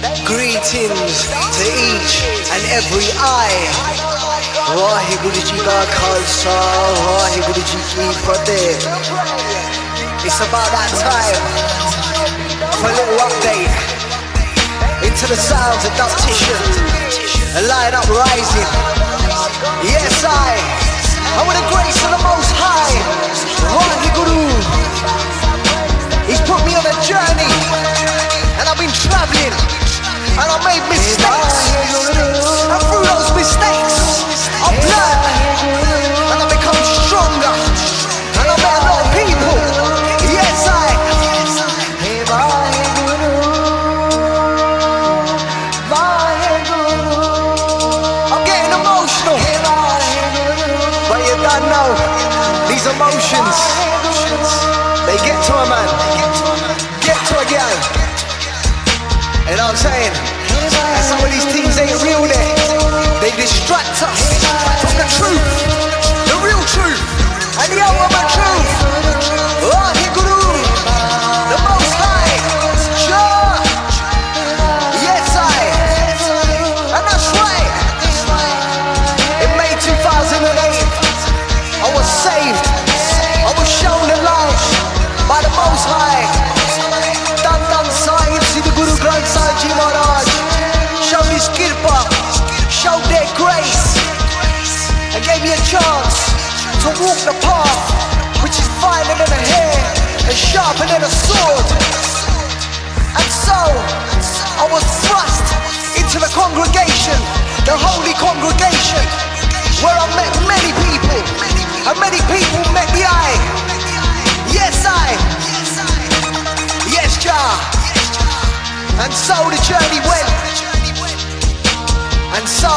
Greetings to each and every eye. Waheguru Ji जी का खालसा वाहे गुरु जी की It's about that time for a little update into the sounds of Dubtition, a light uprising. Yes, I, I with the grace of the Most High, Waheguru. He's put me on a journey, and I've been traveling and I made mistakes, and through those mistakes, the holy congregation, where I met many people, and many people met the eye. Yes, I. Yes, Jah. And so the journey went. And so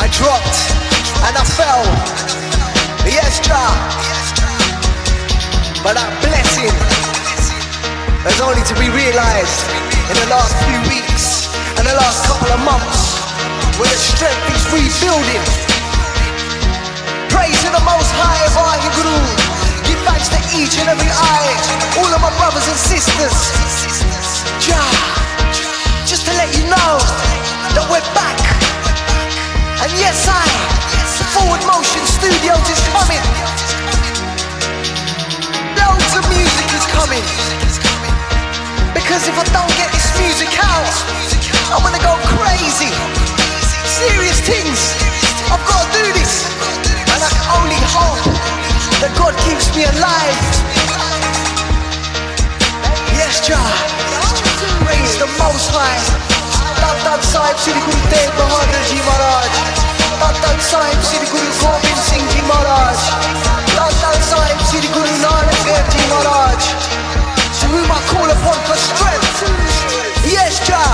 I dropped and I fell. Yes, Jah. But that blessing is only to be realized in the last few weeks and the last couple of months where the strength is rebuilding. Praise to the most high of our Guru. Give thanks to each and every eye, all of my brothers and sisters. Jah, just to let you know that we're back. And yes, I, Forward Motion Studios is coming. Loads of music is coming. Because if I don't get this music out, I'm gonna go crazy. Serious things. I've got to do this. And I can only hope that God keeps me alive. Yes, Jah. Praise the Most High. Ji Maharaj. Tat Tat Sahib Sri Guru Gobind Singh Ji Maharaj. Tat Tat Sahib Sri Guru Nanak Dev Ji Maharaj. To whom I call upon for strength. Yes, Jah.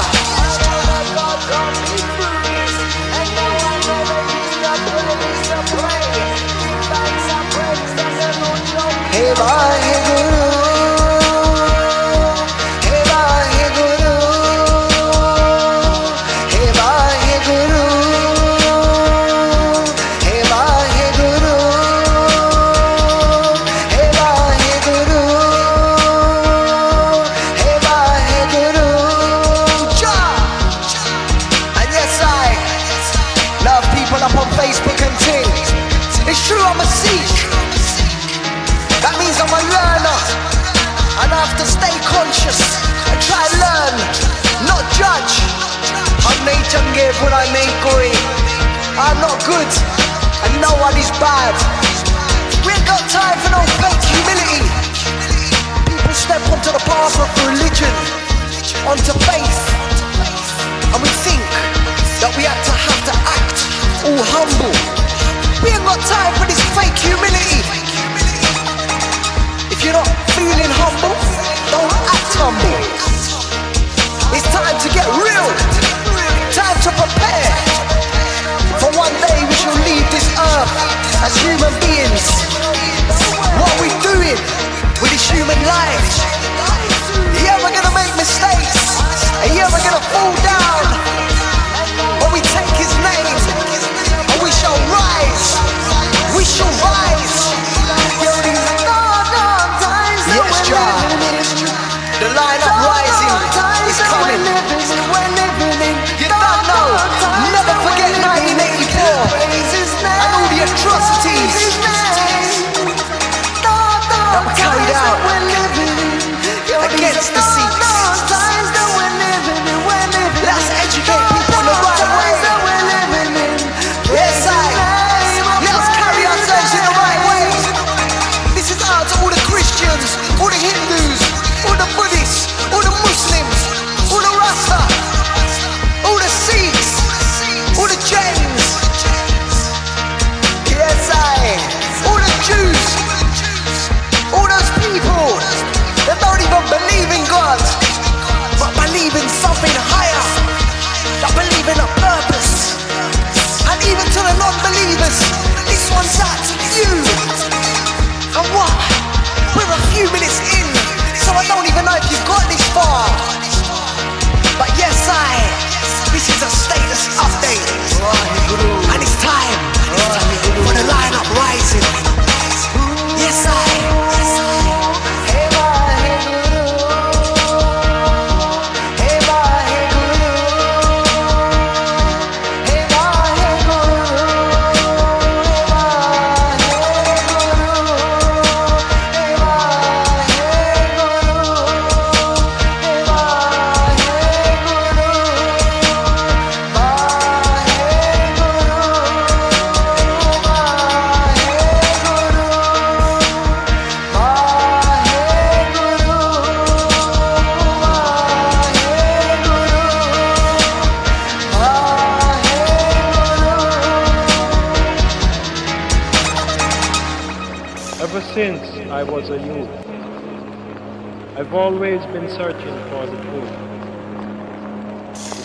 I've always been searching for the truth.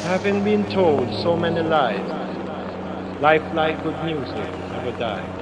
Having been told so many lies, life like good music never dies.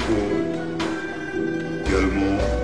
Dupont, également.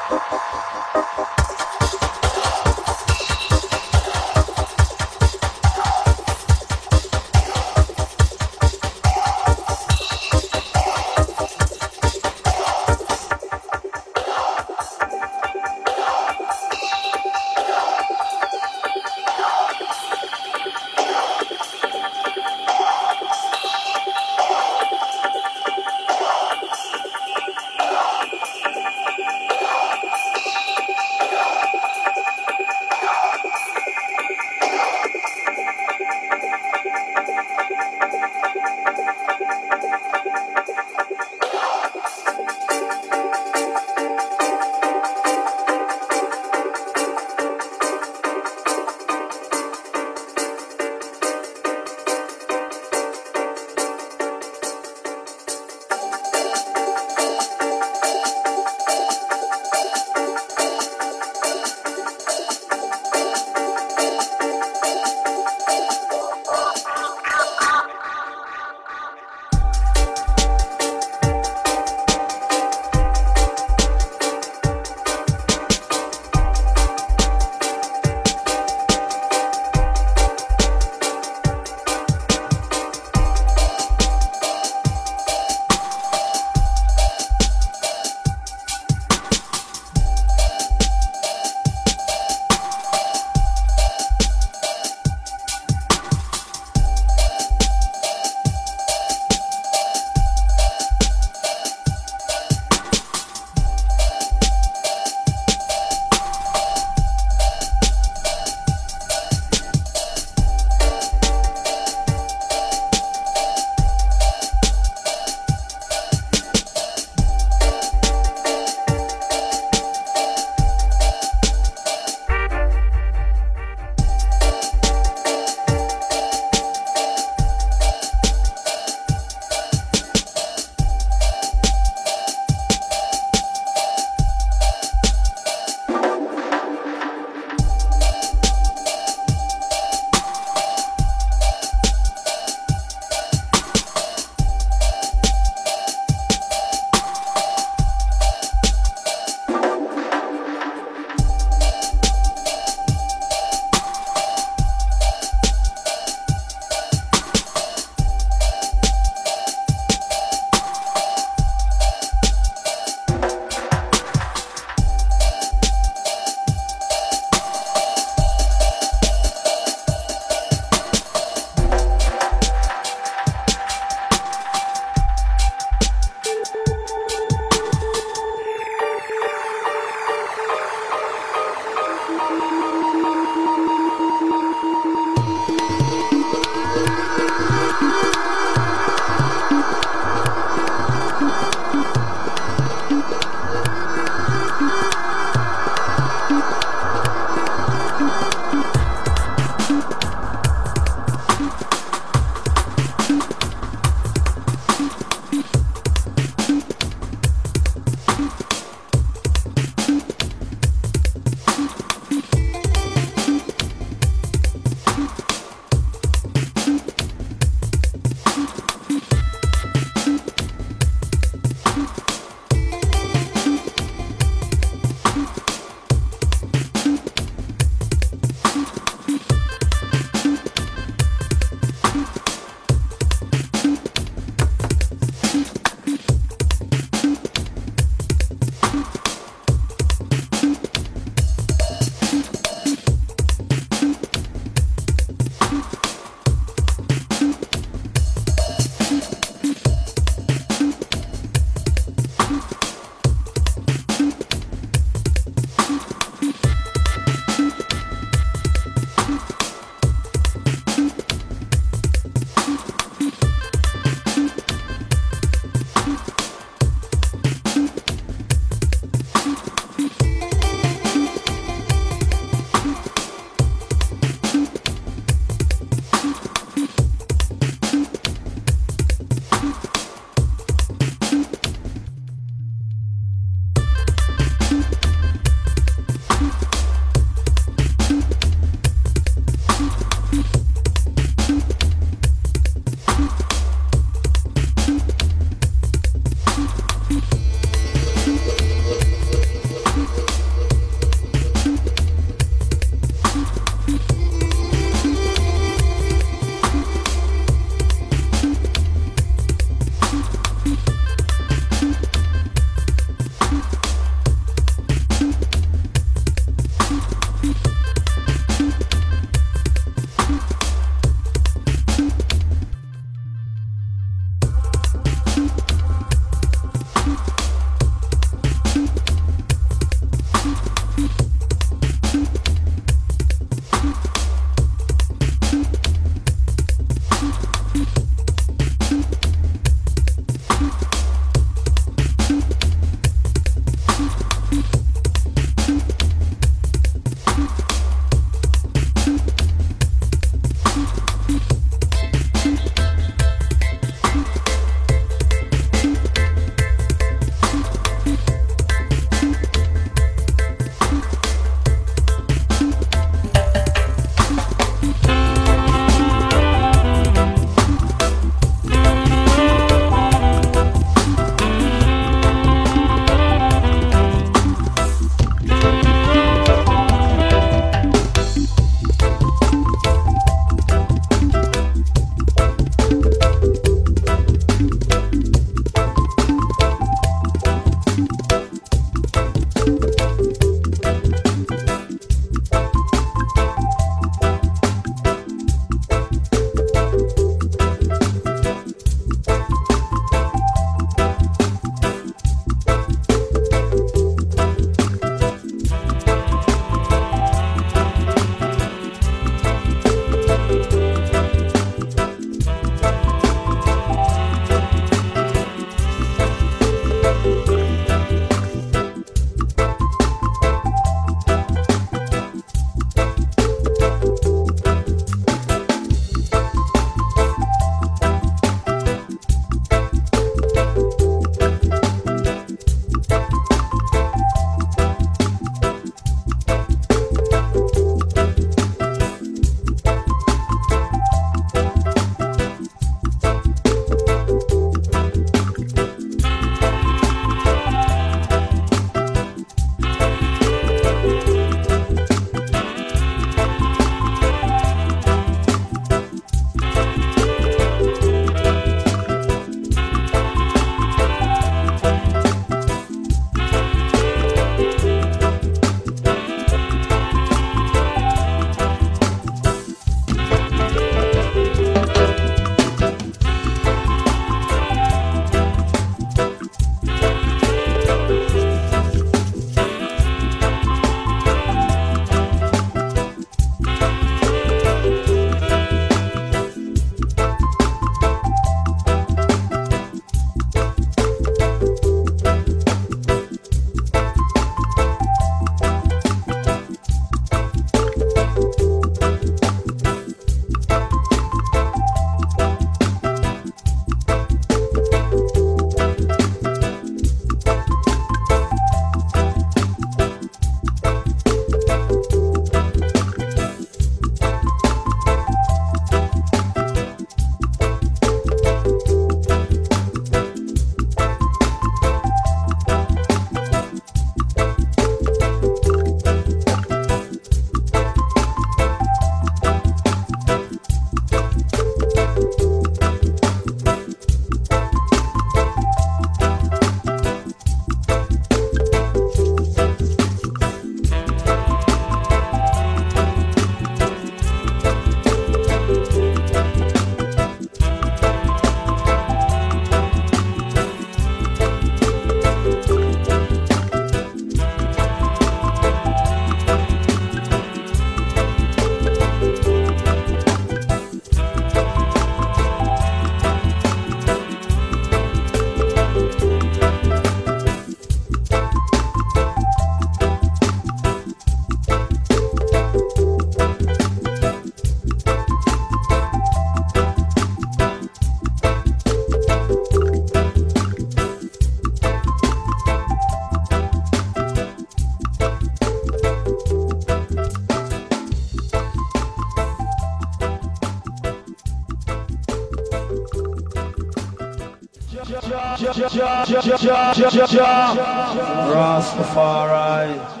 Rastafari.